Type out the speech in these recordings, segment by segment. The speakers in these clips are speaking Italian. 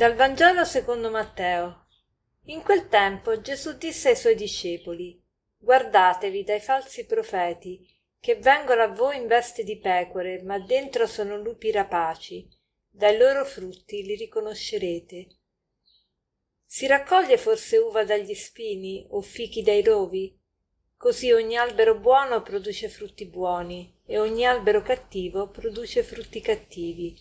Dal Vangelo secondo Matteo. In quel tempo Gesù disse ai suoi discepoli Guardatevi dai falsi profeti, che vengono a voi in veste di pecore, ma dentro sono lupi rapaci. Dai loro frutti li riconoscerete. Si raccoglie forse uva dagli spini o fichi dai rovi? Così ogni albero buono produce frutti buoni e ogni albero cattivo produce frutti cattivi.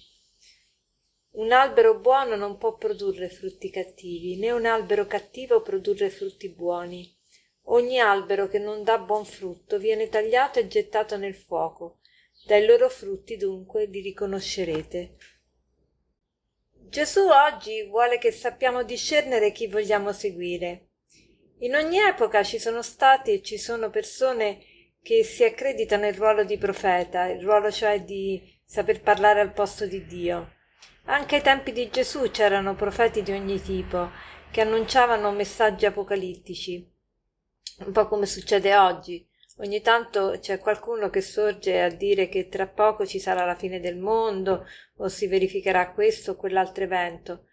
Un albero buono non può produrre frutti cattivi, né un albero cattivo produrre frutti buoni. Ogni albero che non dà buon frutto viene tagliato e gettato nel fuoco. Dai loro frutti dunque li riconoscerete. Gesù oggi vuole che sappiamo discernere chi vogliamo seguire. In ogni epoca ci sono stati e ci sono persone che si accreditano il ruolo di profeta, il ruolo cioè di saper parlare al posto di Dio. Anche ai tempi di Gesù c'erano profeti di ogni tipo che annunciavano messaggi apocalittici, un po' come succede oggi. Ogni tanto c'è qualcuno che sorge a dire che tra poco ci sarà la fine del mondo o si verificherà questo o quell'altro evento.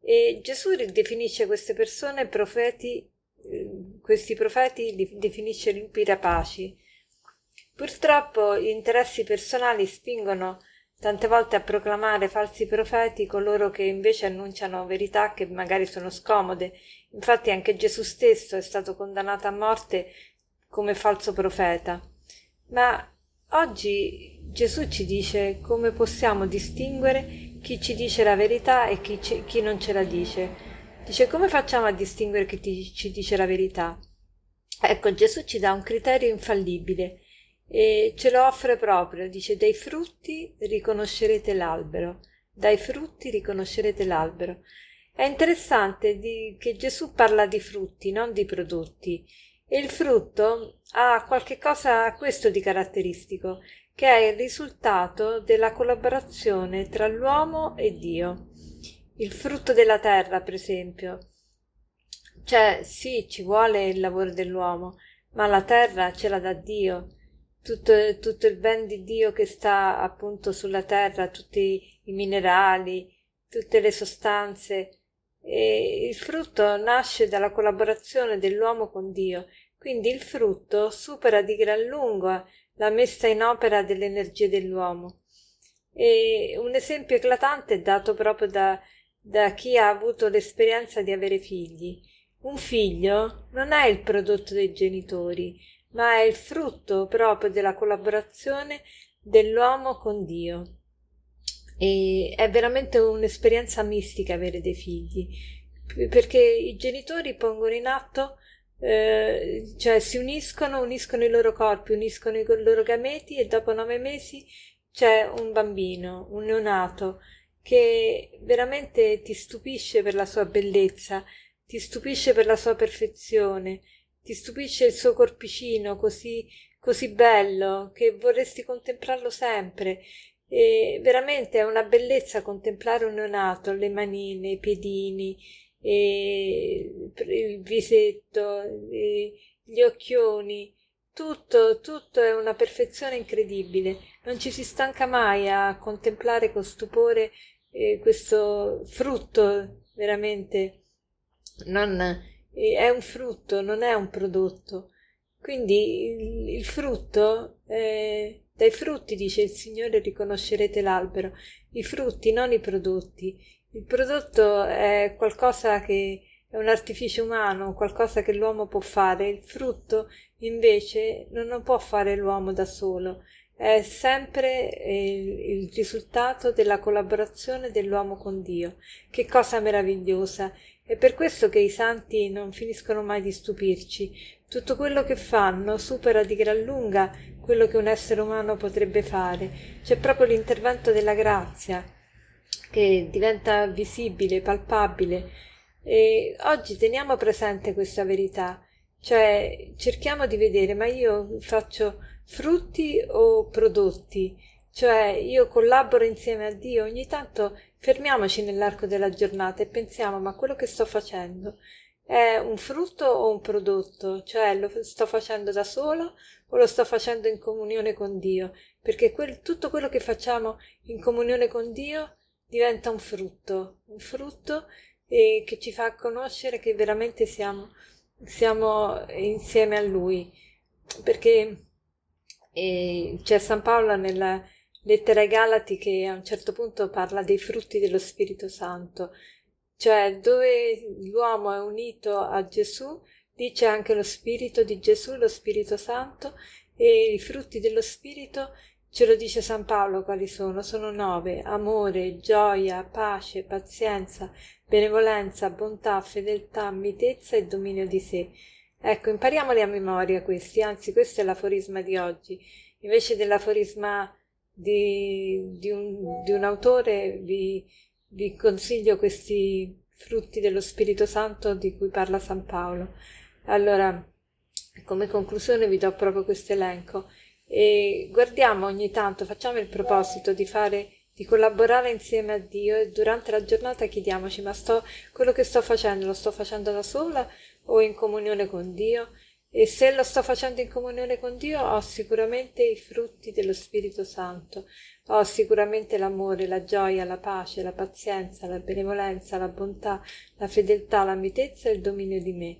E Gesù definisce queste persone profeti, eh, questi profeti li definisce lupi rapaci. Purtroppo gli interessi personali spingono tante volte a proclamare falsi profeti coloro che invece annunciano verità che magari sono scomode. Infatti anche Gesù stesso è stato condannato a morte come falso profeta. Ma oggi Gesù ci dice come possiamo distinguere chi ci dice la verità e chi, ci, chi non ce la dice. Dice come facciamo a distinguere chi ti, ci dice la verità? Ecco, Gesù ci dà un criterio infallibile e ce lo offre proprio, dice dai frutti riconoscerete l'albero, dai frutti riconoscerete l'albero. È interessante di, che Gesù parla di frutti, non di prodotti, e il frutto ha qualche cosa questo di caratteristico, che è il risultato della collaborazione tra l'uomo e Dio. Il frutto della terra, per esempio. Cioè, sì, ci vuole il lavoro dell'uomo, ma la terra ce la dà Dio tutto, tutto il ben di Dio che sta appunto sulla terra, tutti i minerali, tutte le sostanze. E il frutto nasce dalla collaborazione dell'uomo con Dio, quindi il frutto supera di gran lungo la messa in opera delle energie dell'uomo. E un esempio eclatante è dato proprio da, da chi ha avuto l'esperienza di avere figli. Un figlio non è il prodotto dei genitori, ma è il frutto proprio della collaborazione dell'uomo con Dio. E è veramente un'esperienza mistica avere dei figli, perché i genitori pongono in atto, eh, cioè si uniscono, uniscono i loro corpi, uniscono i loro gameti e dopo nove mesi c'è un bambino, un neonato, che veramente ti stupisce per la sua bellezza, ti stupisce per la sua perfezione, ti stupisce il suo corpicino così, così bello che vorresti contemplarlo sempre. E veramente è una bellezza contemplare un neonato, le manine, i piedini, il visetto, gli occhioni, tutto, tutto è una perfezione incredibile. Non ci si stanca mai a contemplare con stupore eh, questo frutto veramente non è un frutto, non è un prodotto. Quindi il, frutto, eh, dai frutti, dice il Signore, riconoscerete l'albero. I frutti, non i prodotti. Il prodotto è qualcosa che è un artificio umano, qualcosa che l'uomo può fare. Il frutto, invece, non lo può fare l'uomo da solo. È sempre eh, il risultato della collaborazione dell'uomo con Dio. Che cosa meravigliosa! È per questo che i santi non finiscono mai di stupirci. Tutto quello che fanno supera di gran lunga quello che un essere umano potrebbe fare. C'è proprio l'intervento della grazia che diventa visibile, palpabile. E oggi teniamo presente questa verità, cioè cerchiamo di vedere, ma io faccio frutti o prodotti? Cioè io collaboro insieme a Dio, ogni tanto fermiamoci nell'arco della giornata e pensiamo ma quello che sto facendo è un frutto o un prodotto? Cioè lo sto facendo da solo o lo sto facendo in comunione con Dio? Perché quel, tutto quello che facciamo in comunione con Dio diventa un frutto, un frutto eh, che ci fa conoscere che veramente siamo, siamo insieme a Lui, perché eh, c'è San Paolo nella lettera ai Galati che a un certo punto parla dei frutti dello Spirito Santo, cioè dove l'uomo è unito a Gesù, dice anche lo Spirito di Gesù, lo Spirito Santo, e i frutti dello Spirito ce lo dice San Paolo quali sono? Sono nove, amore, gioia, pace, pazienza, benevolenza, bontà, fedeltà, mitezza e dominio di sé. Ecco, impariamoli a memoria questi, anzi questo è l'aforisma di oggi. Invece dell'aforisma di, di, un, di un, autore vi, vi consiglio questi frutti dello Spirito Santo di cui parla San Paolo. Allora, come conclusione vi do proprio questo elenco e guardiamo ogni tanto, facciamo il proposito di fare di collaborare insieme a Dio e durante la giornata chiediamoci ma sto, quello che sto facendo lo sto facendo da sola o in comunione con Dio? E se lo sto facendo in comunione con Dio, ho sicuramente i frutti dello Spirito Santo, ho sicuramente l'amore, la gioia, la pace, la pazienza, la benevolenza, la bontà, la fedeltà, la mitezza e il dominio di me.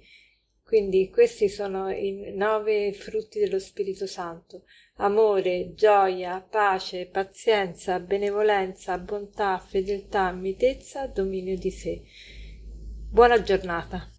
Quindi questi sono i nove frutti dello Spirito Santo. Amore, gioia, pace, pazienza, benevolenza, bontà, fedeltà, mitezza, dominio di sé. Buona giornata.